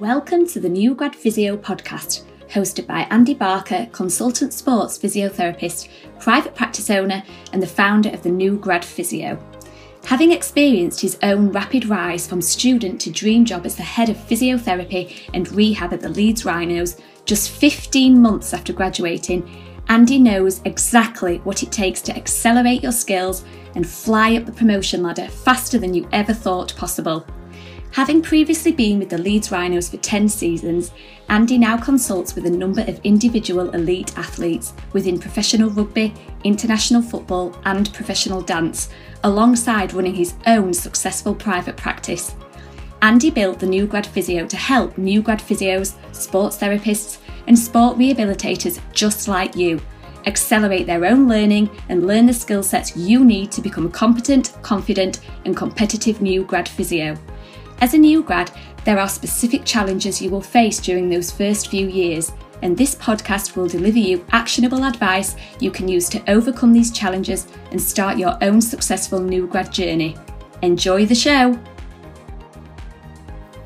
Welcome to the New Grad Physio podcast, hosted by Andy Barker, consultant sports physiotherapist, private practice owner, and the founder of the New Grad Physio. Having experienced his own rapid rise from student to dream job as the head of physiotherapy and rehab at the Leeds Rhinos just 15 months after graduating, Andy knows exactly what it takes to accelerate your skills and fly up the promotion ladder faster than you ever thought possible. Having previously been with the Leeds Rhinos for 10 seasons, Andy now consults with a number of individual elite athletes within professional rugby, international football, and professional dance, alongside running his own successful private practice. Andy built the New Grad Physio to help new grad physios, sports therapists, and sport rehabilitators just like you accelerate their own learning and learn the skill sets you need to become a competent, confident, and competitive new grad physio. As a new grad, there are specific challenges you will face during those first few years, and this podcast will deliver you actionable advice you can use to overcome these challenges and start your own successful new grad journey. Enjoy the show!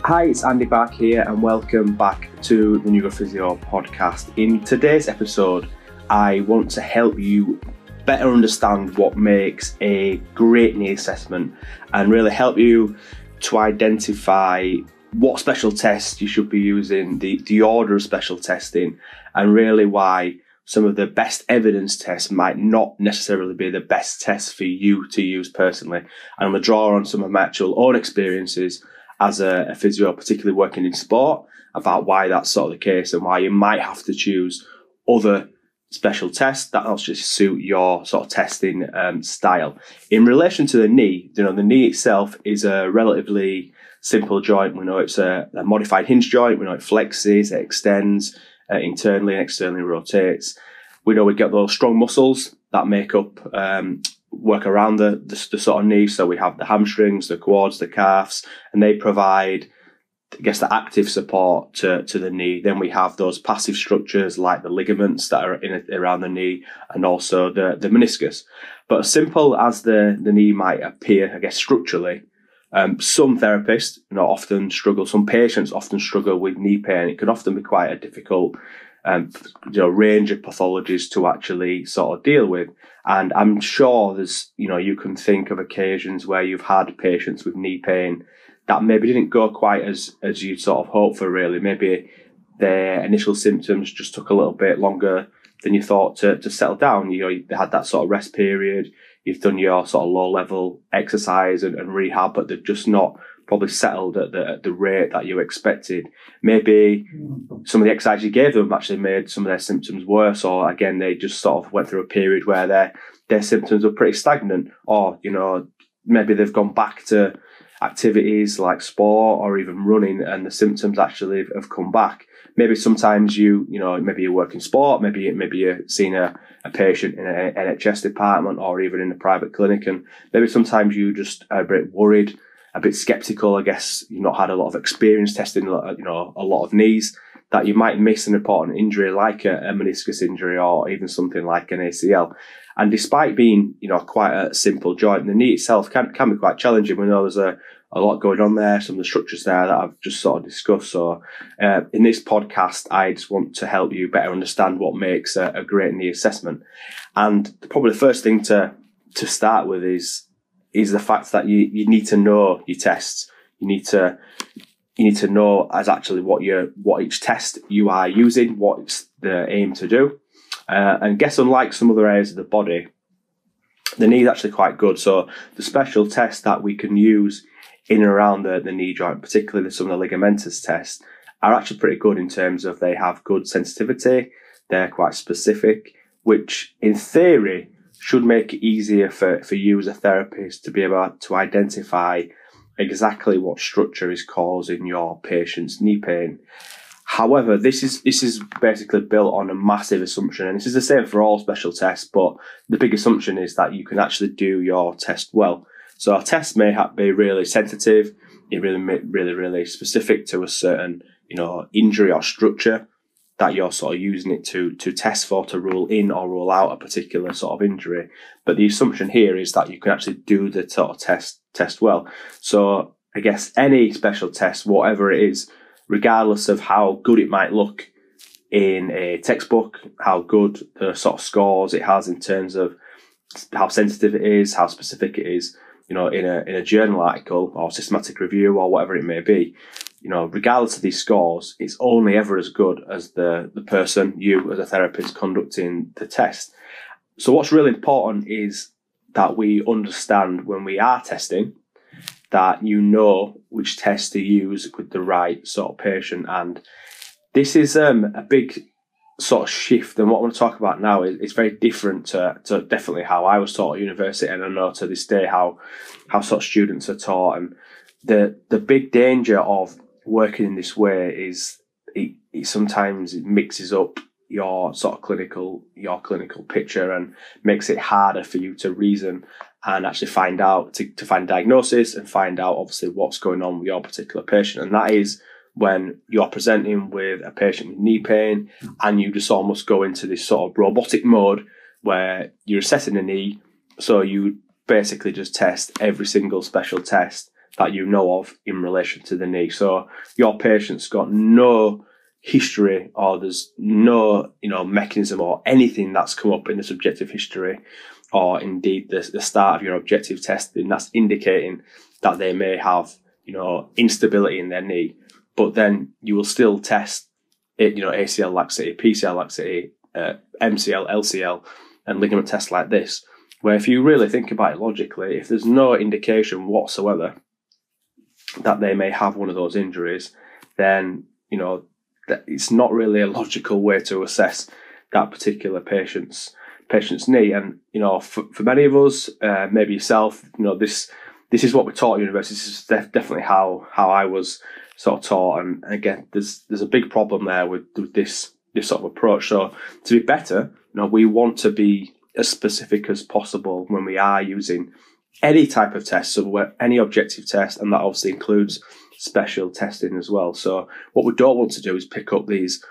Hi, it's Andy back here, and welcome back to the New Grad Physio podcast. In today's episode, I want to help you better understand what makes a great knee assessment and really help you to identify what special tests you should be using, the, the order of special testing, and really why some of the best evidence tests might not necessarily be the best tests for you to use personally. And I'm going to draw on some of my actual own experiences as a, a physio, particularly working in sport, about why that's sort of the case and why you might have to choose other special test that will just suit your sort of testing um, style. In relation to the knee, you know, the knee itself is a relatively simple joint. We know it's a, a modified hinge joint. We know it flexes, it extends uh, internally and externally rotates. We know we get those strong muscles that make up, um, work around the, the, the sort of knee. So we have the hamstrings, the quads, the calves, and they provide I guess the active support to, to the knee. Then we have those passive structures like the ligaments that are in around the knee and also the, the meniscus. But as simple as the, the knee might appear, I guess structurally, um, some therapists, you know, often struggle, some patients often struggle with knee pain. It can often be quite a difficult, um, you know, range of pathologies to actually sort of deal with. And I'm sure there's, you know, you can think of occasions where you've had patients with knee pain that maybe didn't go quite as as you sort of hoped for. Really, maybe their initial symptoms just took a little bit longer than you thought to, to settle down. You know, they had that sort of rest period. You've done your sort of low level exercise and, and rehab, but they've just not probably settled at the, at the rate that you expected. Maybe some of the exercise you gave them actually made some of their symptoms worse, or again, they just sort of went through a period where their, their symptoms were pretty stagnant, or, you know, maybe they've gone back to activities like sport or even running and the symptoms actually have come back. Maybe sometimes you, you know, maybe you work in sport, maybe, maybe you're seeing a, a patient in an NHS department or even in a private clinic. And maybe sometimes you just a bit worried, a bit skeptical. I guess you've not had a lot of experience testing, you know, a lot of knees that you might miss an important injury like a, a meniscus injury or even something like an ACL. And despite being, you know, quite a simple joint, the knee itself can, can be quite challenging. We know there's a, a lot going on there, some of the structures there that I've just sort of discussed. So, uh, in this podcast, I just want to help you better understand what makes a, a great knee assessment. And probably the first thing to, to start with is, is the fact that you, you need to know your tests. You need to, you need to know as actually what you what each test you are using, what it's the aim to do. Uh, and guess unlike some other areas of the body, the knee is actually quite good. So the special tests that we can use in and around the, the knee joint, particularly some of the ligamentous tests, are actually pretty good in terms of they have good sensitivity, they're quite specific, which in theory should make it easier for, for you as a therapist to be able to identify exactly what structure is causing your patient's knee pain. However, this is this is basically built on a massive assumption, and this is the same for all special tests. But the big assumption is that you can actually do your test well. So our test may be really sensitive, it really really really specific to a certain you know injury or structure that you're sort of using it to to test for to rule in or rule out a particular sort of injury. But the assumption here is that you can actually do the sort of test test well. So I guess any special test, whatever it is, regardless of how good it might look in a textbook, how good the sort of scores it has in terms of how sensitive it is, how specific it is, you know, in a in a journal article or systematic review or whatever it may be, you know, regardless of these scores, it's only ever as good as the the person, you as a therapist conducting the test. So what's really important is that we understand when we are testing that you know which test to use with the right sort of patient. And this is um, a big sort of shift and what I want to talk about now. Is very different to, to definitely how I was taught at university and I know to this day how how sort of students are taught. And the the big danger of working in this way is it, it sometimes it mixes up your sort of clinical your clinical picture and makes it harder for you to reason and actually find out to, to find diagnosis and find out obviously what's going on with your particular patient and that is when you're presenting with a patient with knee pain and you just almost go into this sort of robotic mode where you're assessing the knee. So you basically just test every single special test that you know of in relation to the knee. So your patient's got no history or there's no, you know, mechanism or anything that's come up in the subjective history or indeed the, the start of your objective testing that's indicating that they may have, you know, instability in their knee but then you will still test it, you know, ACL laxity, PCL laxity, uh, MCL, LCL, and ligament tests like this. Where if you really think about it logically, if there's no indication whatsoever that they may have one of those injuries, then you know it's not really a logical way to assess that particular patient's patient's knee. And you know, for, for many of us, uh, maybe yourself, you know, this this is what we're taught at university. This is def- definitely how how I was sort of taught. And again, there's there's a big problem there with, with this this sort of approach. So to be better, you know, we want to be as specific as possible when we are using any type of test, so any objective test, and that obviously includes special testing as well. So what we don't want to do is pick up these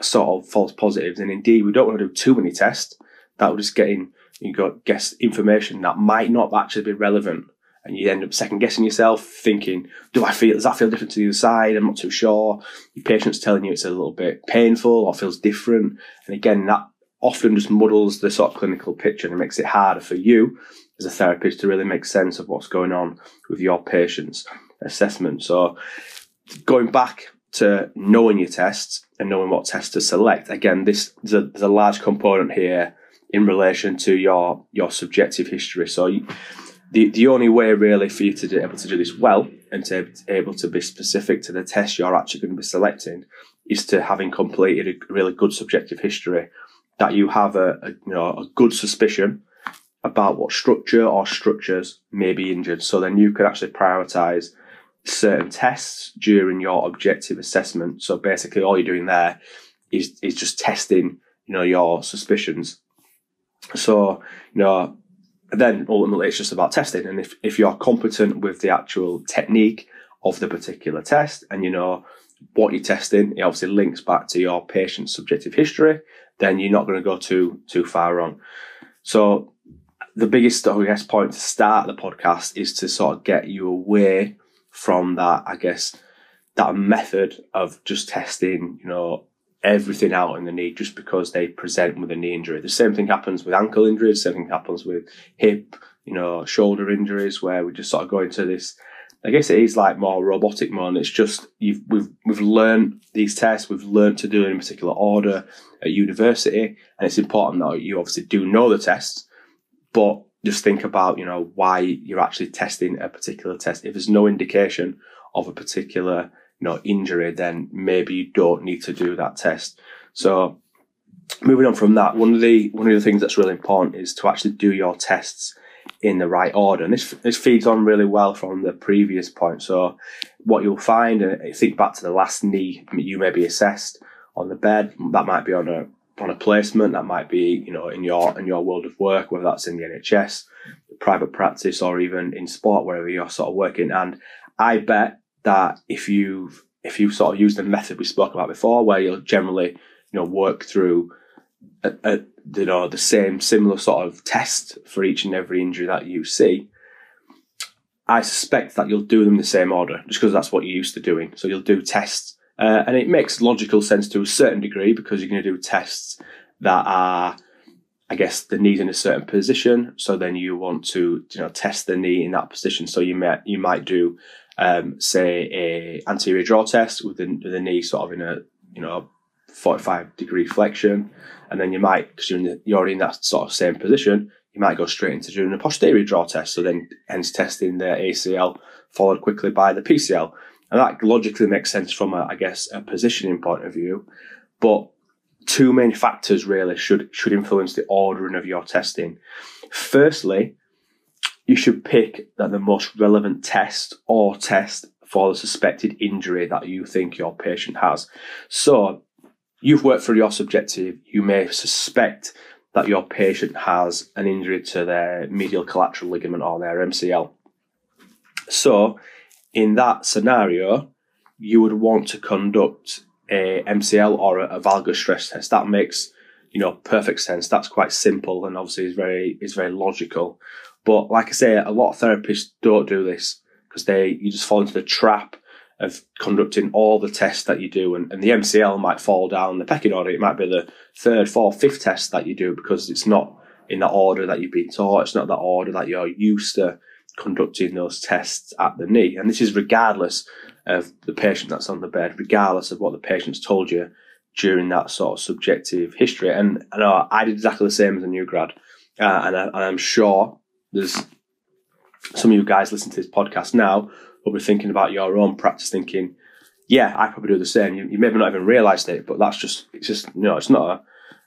sort of false positives, and indeed we don't want to do too many tests that will just get in you got guess information that might not actually be relevant and you end up second guessing yourself, thinking, "Do I feel? Does that feel different to the other side? I'm not too sure." Your patient's telling you it's a little bit painful or feels different, and again, that often just muddles the sort of clinical picture and makes it harder for you as a therapist to really make sense of what's going on with your patient's assessment. So, going back to knowing your tests and knowing what tests to select, again, this there's a, there's a large component here in relation to your your subjective history. So. You, the, the only way really for you to be able to do this well and to be able to be specific to the test you're actually going to be selecting is to having completed a really good subjective history that you have a, a you know a good suspicion about what structure or structures may be injured so then you can actually prioritize certain tests during your objective assessment so basically all you're doing there is is just testing you know your suspicions so you know then ultimately it's just about testing. And if, if you're competent with the actual technique of the particular test and you know what you're testing, it obviously links back to your patient's subjective history, then you're not going to go too too far wrong. So the biggest, I guess, point to start the podcast is to sort of get you away from that, I guess, that method of just testing, you know, everything out in the knee just because they present with a knee injury. The same thing happens with ankle injuries, same thing happens with hip, you know, shoulder injuries where we just sort of go into this I guess it is like more robotic mode. It's just you've we've we've learned these tests, we've learned to do in a particular order at university, and it's important that you obviously do know the tests, but just think about you know why you're actually testing a particular test. If there's no indication of a particular you know, injury, then maybe you don't need to do that test. So moving on from that, one of the one of the things that's really important is to actually do your tests in the right order. And this this feeds on really well from the previous point. So what you'll find, uh, and think back to the last knee you may be assessed on the bed. That might be on a on a placement. That might be you know in your in your world of work, whether that's in the NHS, private practice, or even in sport, wherever you're sort of working. And I bet that if you if you sort of use the method we spoke about before, where you'll generally you know work through a, a, you know the same similar sort of test for each and every injury that you see. I suspect that you'll do them in the same order, just because that's what you're used to doing. So you'll do tests Uh, and it makes logical sense to a certain degree because you're going to do tests that are, I guess, the knee's in a certain position. So then you want to, you know, test the knee in that position. So you might you might do, um, say, a anterior draw test with the, the knee sort of in a, you know, 45 degree flexion, and then you might, because you're, in you're in that sort of same position, you might go straight into doing a posterior draw test. So then, hence testing the ACL followed quickly by the PCL. And that logically makes sense from, a, I guess, a positioning point of view. But two main factors really should should influence the ordering of your testing. Firstly, you should pick the most relevant test or test for the suspected injury that you think your patient has. So, you've worked through your subjective. You may suspect that your patient has an injury to their medial collateral ligament or their MCL. So, in that scenario, you would want to conduct a MCL or a, a valgus stress test. That makes you know perfect sense. That's quite simple and obviously is very is very logical. But like I say, a lot of therapists don't do this because they you just fall into the trap of conducting all the tests that you do, and, and the MCL might fall down the pecking order. It might be the third, fourth, fifth test that you do because it's not in the order that you've been taught. It's not the order that you're used to conducting those tests at the knee. And this is regardless of the patient that's on the bed, regardless of what the patient's told you during that sort of subjective history. And I know I did exactly the same as a new grad. Uh, and, I, and I'm sure there's some of you guys listening to this podcast now will be thinking about your own practice, thinking, yeah, I probably do the same. You, you maybe not even realised it, but that's just, it's just, you know, it's not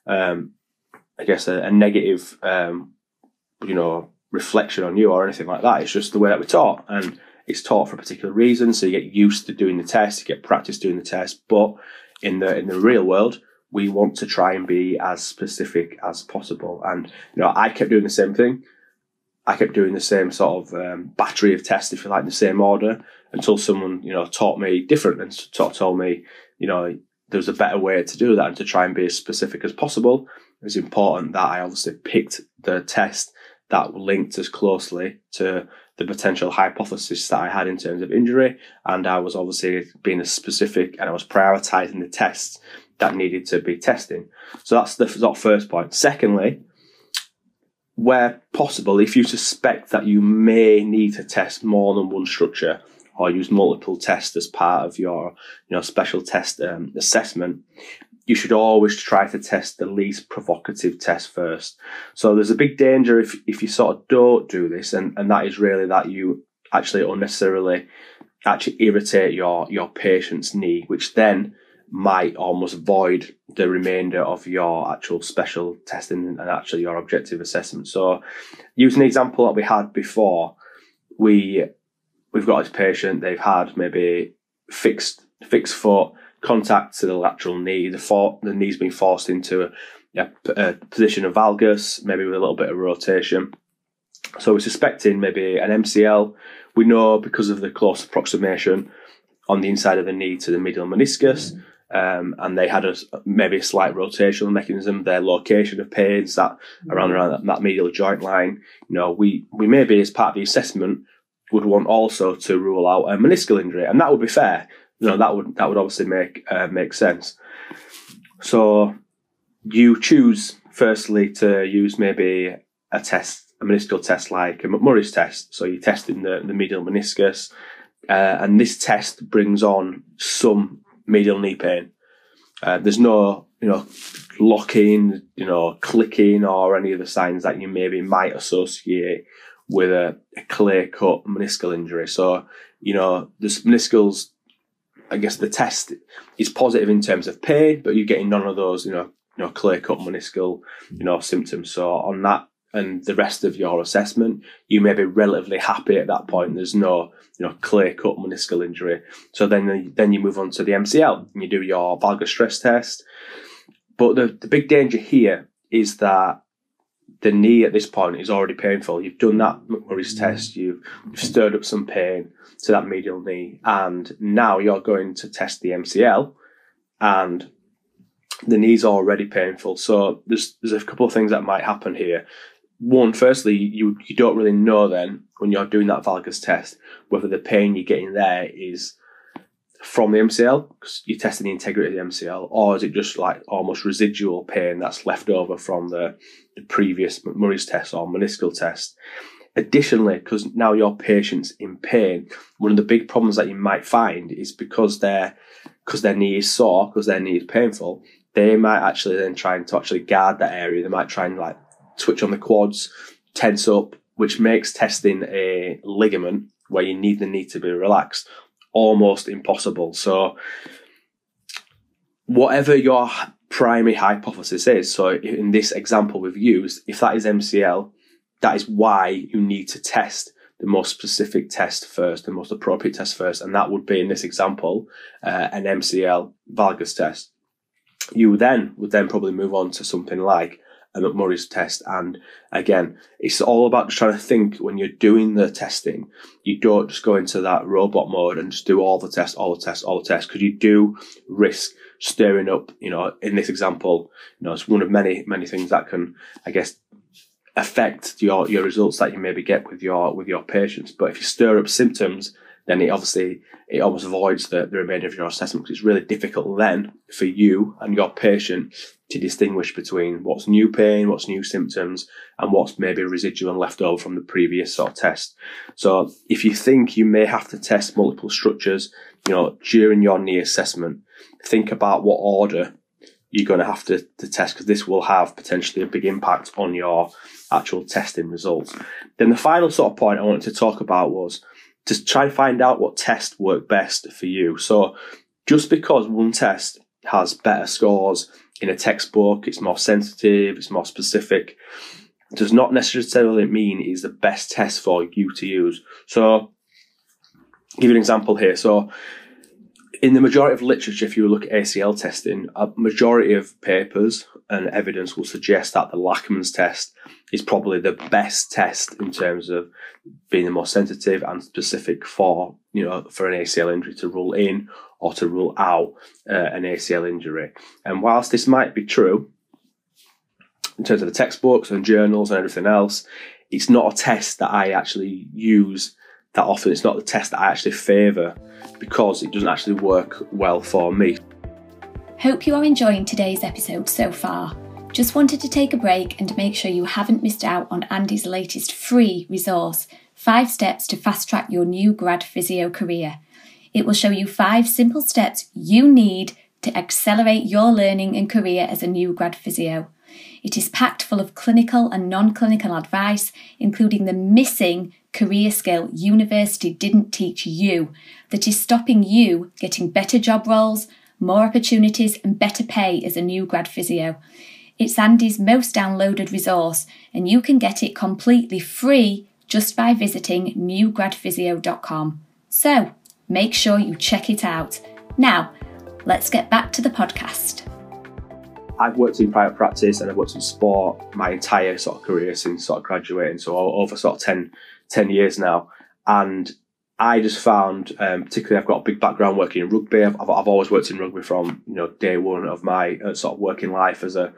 a, um, I guess, a, a negative, um, you know, reflection on you or anything like that. It's just the way that we're taught, and it's taught for a particular reason. So you get used to doing the test, you get practice doing the test. But in the in the real world, we want to try and be as specific as possible. And you know, I kept doing the same thing. I kept doing the same sort of um, battery of tests, if you like, in the same order, until someone you know taught me different and sort told me, you know, there was a better way to do that and to try and be as specific as possible. It was important that I obviously picked the test that linked as closely to the potential hypothesis that I had in terms of injury. And I was obviously being as specific and I was prioritizing the tests that needed to be testing. So that's the first point. Secondly, where possible, if you suspect that you may need to test more than one structure or use multiple tests as part of your you know special test um, assessment, you should always try to test the least provocative test first. So there's a big danger if, if you sort of don't do this, and, and that is really that you actually unnecessarily actually irritate your, your patient's knee, which then might almost void the remainder of your actual special testing and actually your objective assessment. So using the example that we had before, we we've got this patient, they've had maybe fixed fixed foot, contact to the lateral knee. The, for, the knee's been forced into a, a, a, position of valgus, maybe with a little bit of rotation. So we're suspecting maybe an MCL. We know because of the close approximation on the inside of the knee to the medial meniscus. Mm-hmm. Um, and they had a maybe a slight rotational mechanism. Their location of pains that mm-hmm. around around that, that medial joint line. You know, we we maybe as part of the assessment would want also to rule out a meniscal injury, and that would be fair you know that would that would obviously make uh, make sense. So you choose firstly to use maybe a test, a meniscal test like a McMurray's test. So you're testing the, the medial meniscus, uh, and this test brings on some medial knee pain. Uh, there's no, you know, locking, you know, clicking or any of the signs that you maybe might associate with a, a clear cut meniscal injury. So, you know, the meniscals I guess the test is positive in terms of pain, but you're getting none of those, you know, you know, clear cut meniscal, you know, symptoms. So on that and the rest of your assessment, you may be relatively happy at that point. There's no, you know, clear cut meniscal injury. So then, then you move on to the MCL and you do your valgus stress test. But the, the big danger here is that the knee at this point is already painful. You've done that McMurray's mm. test, you've, you've stirred up some pain to that medial knee, and now you're going to test the MCL, and the knee's already painful. So there's there's a couple of things that might happen here. One, firstly, you you don't really know then when you're doing that valgus test whether the pain you're getting there is from the MCL because you're testing the integrity of the MCL, or is it just like almost residual pain that's left over from the, the previous McMurray's test or meniscal test? Additionally, because now your patient's in pain, one of the big problems that you might find is because their because their knee is sore, because their knee is painful, they might actually then try to actually guard that area. They might try and like twitch on the quads, tense up, which makes testing a ligament where you need the knee to be relaxed almost impossible. So, whatever your primary hypothesis is, so in this example we've used, if that is MCL, that is why you need to test the most specific test first, the most appropriate test first, and that would be in this example uh, an MCL valgus test. You then would then probably move on to something like a McMurray's test. And again, it's all about trying to think when you're doing the testing, you don't just go into that robot mode and just do all the tests, all the tests, all the tests, because you do risk stirring up, you know, in this example, you know, it's one of many, many things that can, I guess, affect your, your results that you maybe get with your, with your patients. But if you stir up symptoms, then it obviously it almost avoids the, the remainder of your assessment because it's really difficult then for you and your patient to distinguish between what's new pain, what's new symptoms, and what's maybe residual and left over from the previous sort of test. So if you think you may have to test multiple structures, you know, during your knee assessment, think about what order you're going to have to, to test because this will have potentially a big impact on your actual testing results. Then the final sort of point I wanted to talk about was to try and find out what test work best for you. So just because one test has better scores in a textbook, it's more sensitive, it's more specific, does not necessarily mean is the best test for you to use. So give you an example here. So in the majority of literature, if you look at ACL testing, a majority of papers and evidence will suggest that the Lachman's test is probably the best test in terms of being the most sensitive and specific for you know for an ACL injury to rule in or to rule out uh, an ACL injury. And whilst this might be true in terms of the textbooks and journals and everything else, it's not a test that I actually use that often. It's not the test that I actually favour because it doesn't actually work well for me. Hope you are enjoying today's episode so far. Just wanted to take a break and make sure you haven't missed out on Andy's latest free resource Five Steps to Fast Track Your New Grad Physio Career. It will show you five simple steps you need to accelerate your learning and career as a new grad physio. It is packed full of clinical and non clinical advice, including the missing career skill university didn't teach you that is stopping you getting better job roles, more opportunities, and better pay as a new grad physio. It's Andy's most downloaded resource, and you can get it completely free just by visiting newgradphysio.com. So make sure you check it out. Now, let's get back to the podcast. I've worked in private practice and I've worked in sport my entire sort of career since sort of graduating, so over sort of 10, 10 years now. And I just found, um, particularly, I've got a big background working in rugby. I've, I've, always worked in rugby from you know day one of my uh, sort of working life as a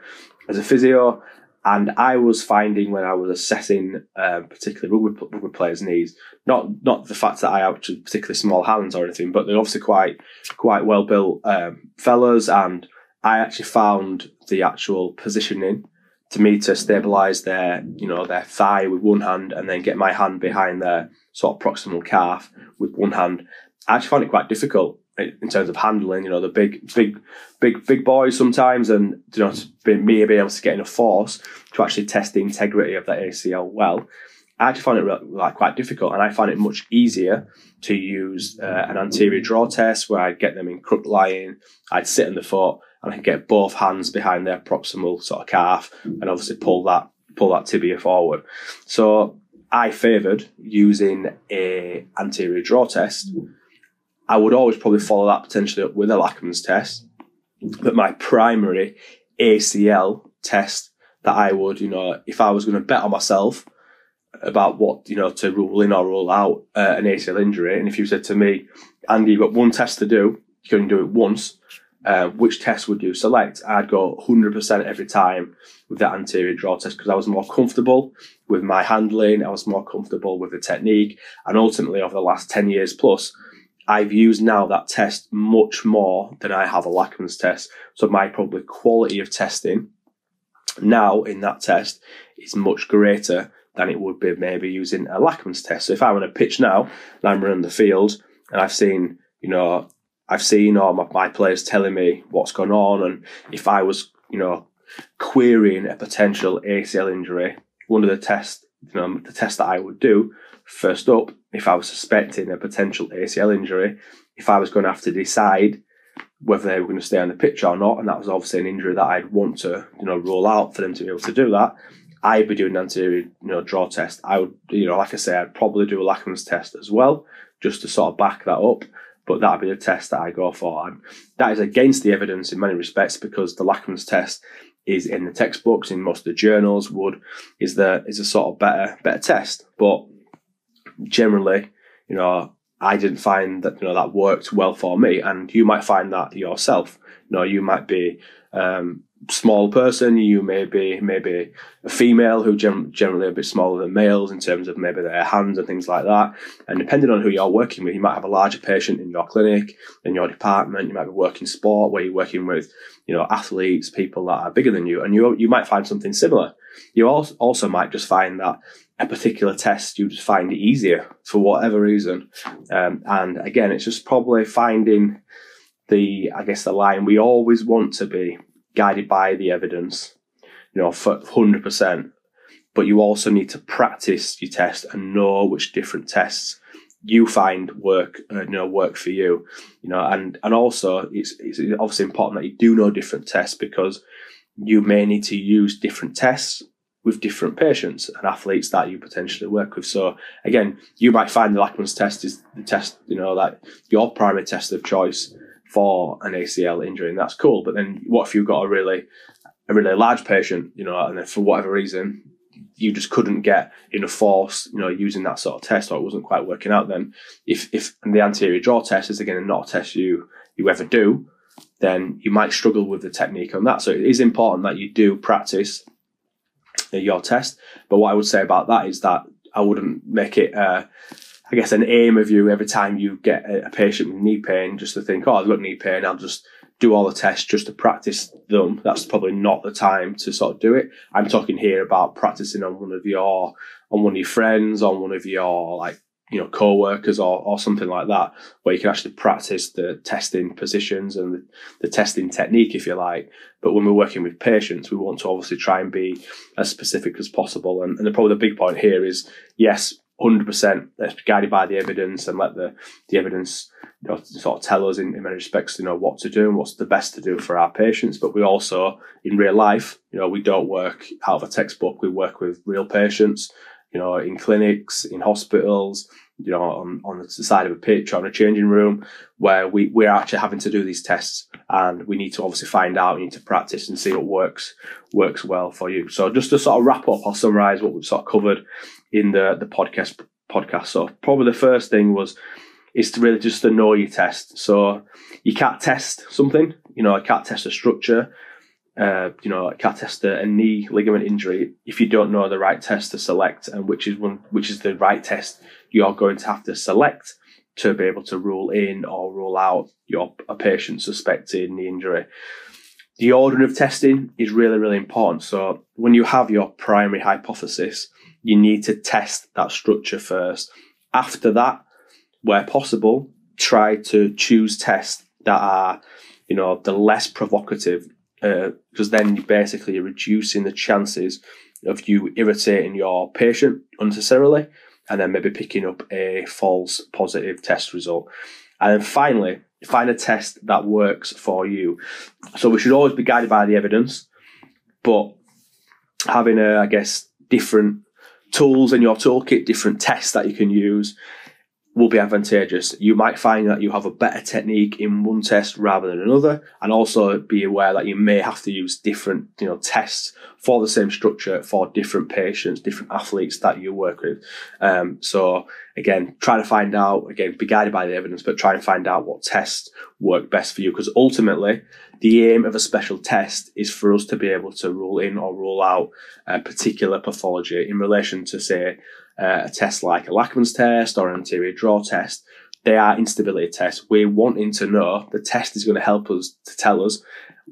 as a physio. And I was finding when I was assessing, um, particularly rugby, rugby players' knees, not not the fact that I have particularly small hands or anything, but they're obviously quite quite well built um, fellas, and I actually found the actual positioning to me to stabilize their you know their thigh with one hand and then get my hand behind their sort of proximal calf with one hand. I actually found it quite difficult in terms of handling. You know the big big big big boys sometimes, and you know me being able to get enough force to actually test the integrity of that ACL well. I actually found it like quite difficult, and I find it much easier to use uh, an anterior draw test where I'd get them in crook lying, I'd sit in the foot, and I can get both hands behind their proximal sort of calf and obviously pull that pull that tibia forward. So I favoured using a anterior draw test. I would always probably follow that potentially up with a Lachman's test, but my primary ACL test that I would, you know, if I was going to bet on myself about what, you know, to rule in or rule out uh, an ACL injury, and if you said to me, Andy, you've got one test to do, you can do it once, uh, which test would you select? I'd go 100% every time with that anterior draw test because I was more comfortable with my handling, I was more comfortable with the technique, and ultimately over the last 10 years plus, I've used now that test much more than I have a Lachman's test. So my probably quality of testing now in that test is much greater than it would be maybe using a Lachman's test. So if I'm on a pitch now and I'm running the field and I've seen, you know, I've seen all my, my players telling me what's going on, and if I was, you know, querying a potential ACL injury, one of the tests, you know, the test that I would do first up, if I was suspecting a potential ACL injury, if I was going to have to decide whether they were going to stay on the pitch or not, and that was obviously an injury that I'd want to, you know, rule out for them to be able to do that. I'd be doing an anterior, you know, draw test. I would, you know, like I say, I'd probably do a Lachman's test as well, just to sort of back that up. But that'd be the test that I go for. And that is against the evidence in many respects because the Lachman's test is in the textbooks, in most of the journals, would is the is a sort of better better test. But generally, you know, I didn't find that you know that worked well for me, and you might find that yourself. You know, you might be um, small person, you may be maybe a female who gen- generally a bit smaller than males in terms of maybe their hands and things like that. And depending on who you're working with, you might have a larger patient in your clinic, in your department. You might be working sport where you're working with, you know, athletes, people that are bigger than you, and you you might find something similar. You also also might just find that a particular test you just find it easier for whatever reason. Um, and again, it's just probably finding the I guess the line we always want to be guided by the evidence, you know, for 100%. But you also need to practice your test and know which different tests you find work, uh, you know, work for you, you know, and, and also it's, it's obviously important that you do know different tests because you may need to use different tests with different patients and athletes that you potentially work with. So again, you might find the Lachman's test is the test, you know, that your primary test of choice for an ACL injury, and that's cool. But then, what if you've got a really a really large patient, you know, and then for whatever reason you just couldn't get enough force, you know, using that sort of test, or it wasn't quite working out. Then, if if the anterior draw test is again not a test you you ever do, then you might struggle with the technique on that. So it is important that you do practice your test. But what I would say about that is that I wouldn't make it. Uh, I guess, an aim of you every time you get a, patient with knee pain, just to think, oh, I've got knee pain, I'll just do all the tests just to practice them. That's probably not the time to sort of do it. I'm talking here about practicing on one of your, on one of your friends, on one of your like, you know, co-workers or, or something like that, where you can actually practice the testing positions and the, the testing technique, if you like. But when we're working with patients, we want to obviously try and be as specific as possible. And, and the, probably the big point here is, yes, hundred percent. Let's be guided by the evidence and let the the evidence you know, sort of tell us in, in many respects, you know, what to do and what's the best to do for our patients. But we also, in real life, you know, we don't work out of a textbook. We work with real patients, you know, in clinics, in hospitals, you know, on, on the side of a pitch, on a changing room, where we, we're actually having to do these tests and we need to obviously find out, we need to practice and see what works, works well for you. So just to sort of wrap up, I'll summarize what we've sort of covered in the, the podcast podcast. So probably the first thing was is to really just to know your test. So you can't test something, you know, I can't test a structure, uh, you know, I can't test a, a, knee ligament injury if you don't know the right test to select and which is one which is the right test you're going to have to select to be able to rule in or rule out your a patient suspected knee injury. The ordering of testing is really, really important. So when you have your primary hypothesis, you need to test that structure first. After that, where possible, try to choose tests that are, you know, the less provocative, because uh, then you're basically reducing the chances of you irritating your patient unnecessarily, and then maybe picking up a false positive test result. And then finally, find a test that works for you. So we should always be guided by the evidence, but having a, I guess, different tools in your toolkit, different tests that you can use will be advantageous. You might find that you have a better technique in one test rather than another, and also be aware that you may have to use different, you know, tests for the same structure for different patients, different athletes that you work with. Um, so again, try to find out, again, be guided by the evidence, but try and find out what tests work best for you, because ultimately the aim of a special test is for us to be able to rule in or rule out a particular pathology in relation to, say, uh, a test like a Lachman's test or an anterior draw test. they are instability tests. We're wanting to know the test is going to help us to tell us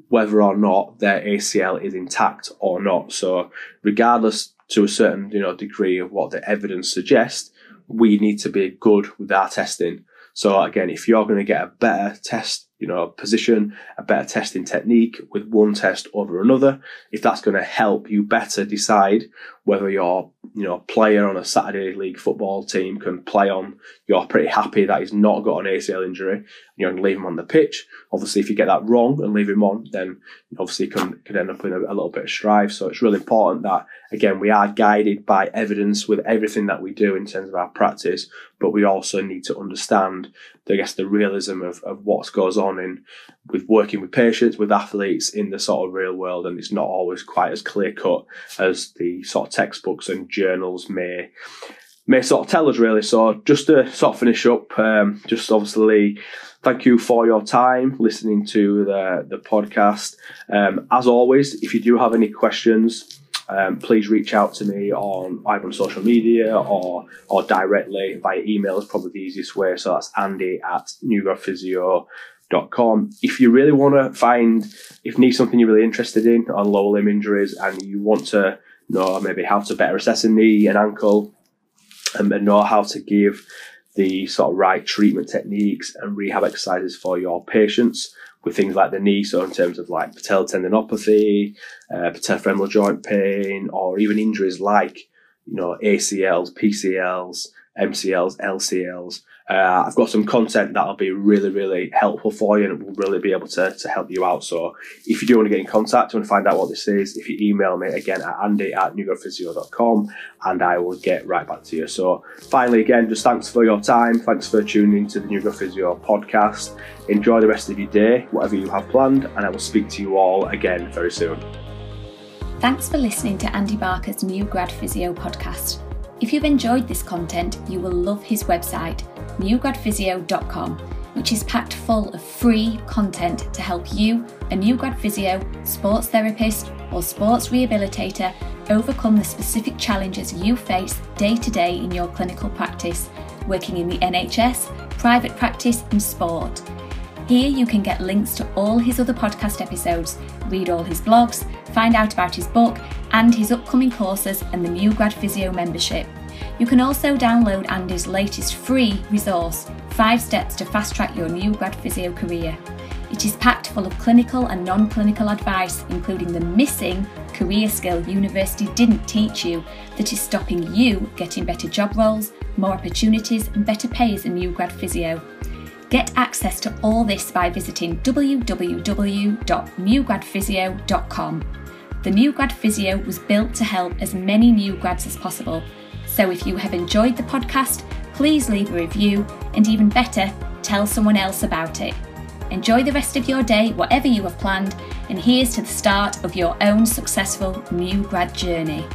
whether or not their ACL is intact or not. So, regardless to a certain you know degree of what the evidence suggests, we need to be good with our testing. So again, if you're going to get a better test you know, position, a better testing technique with one test over another. If that's going to help you better decide whether your, you know, a player on a Saturday league football team can play on, you're pretty happy that he's not got an ACL injury and you're going to leave him on the pitch. Obviously, if you get that wrong and leave him on, then obviously can, can end up in a, a little bit of strife. So it's really important that, again, we are guided by evidence with everything that we do in terms of our practice, but we also need to understand, I guess, the realism of, of what goes on in with working with patients, with athletes in the sort of real world, and it's not always quite as clear cut as the sort of textbooks and journals may may sort of tell us really. So just to sort of finish up, um, just obviously thank you for your time listening to the the podcast. Um, as always, if you do have any questions um, please reach out to me on either on social media or or directly via email is probably the easiest way. So that's Andy at newgradphysio.com. If you really want to find, if need something you're really interested in on lower limb injuries and you want to know maybe how to better assess a knee and ankle and know how to give the sort of right treatment techniques and rehab exercises for your patients, with things like the knee, so in terms of like patellar tendinopathy, uh, patellofemoral joint pain, or even injuries like you know ACLs, PCLs, MCLs, LCLs. Uh, I've got some content that'll be really, really helpful for you and will really be able to, to help you out. So if you do want to get in contact and find out what this is, if you email me again at andy at newgradphysio.com and I will get right back to you. So finally, again, just thanks for your time. Thanks for tuning into the Grad Physio podcast. Enjoy the rest of your day, whatever you have planned, and I will speak to you all again very soon. Thanks for listening to Andy Barker's New Grad Physio podcast. If you've enjoyed this content, you will love his website, newgradphysio.com, which is packed full of free content to help you, a new grad physio, sports therapist, or sports rehabilitator, overcome the specific challenges you face day to day in your clinical practice, working in the NHS, private practice, and sport. Here you can get links to all his other podcast episodes, read all his blogs, find out about his book and his upcoming courses and the new Grad Physio membership. You can also download Andy's latest free resource, 5 Steps to Fast Track Your New Grad Physio Career. It is packed full of clinical and non clinical advice, including the missing career skill university didn't teach you that is stopping you getting better job roles, more opportunities, and better pay as a new grad physio. Get access to all this by visiting www.newgradphysio.com. The New Grad Physio was built to help as many new grads as possible. So if you have enjoyed the podcast, please leave a review and even better, tell someone else about it. Enjoy the rest of your day, whatever you have planned, and here's to the start of your own successful new grad journey.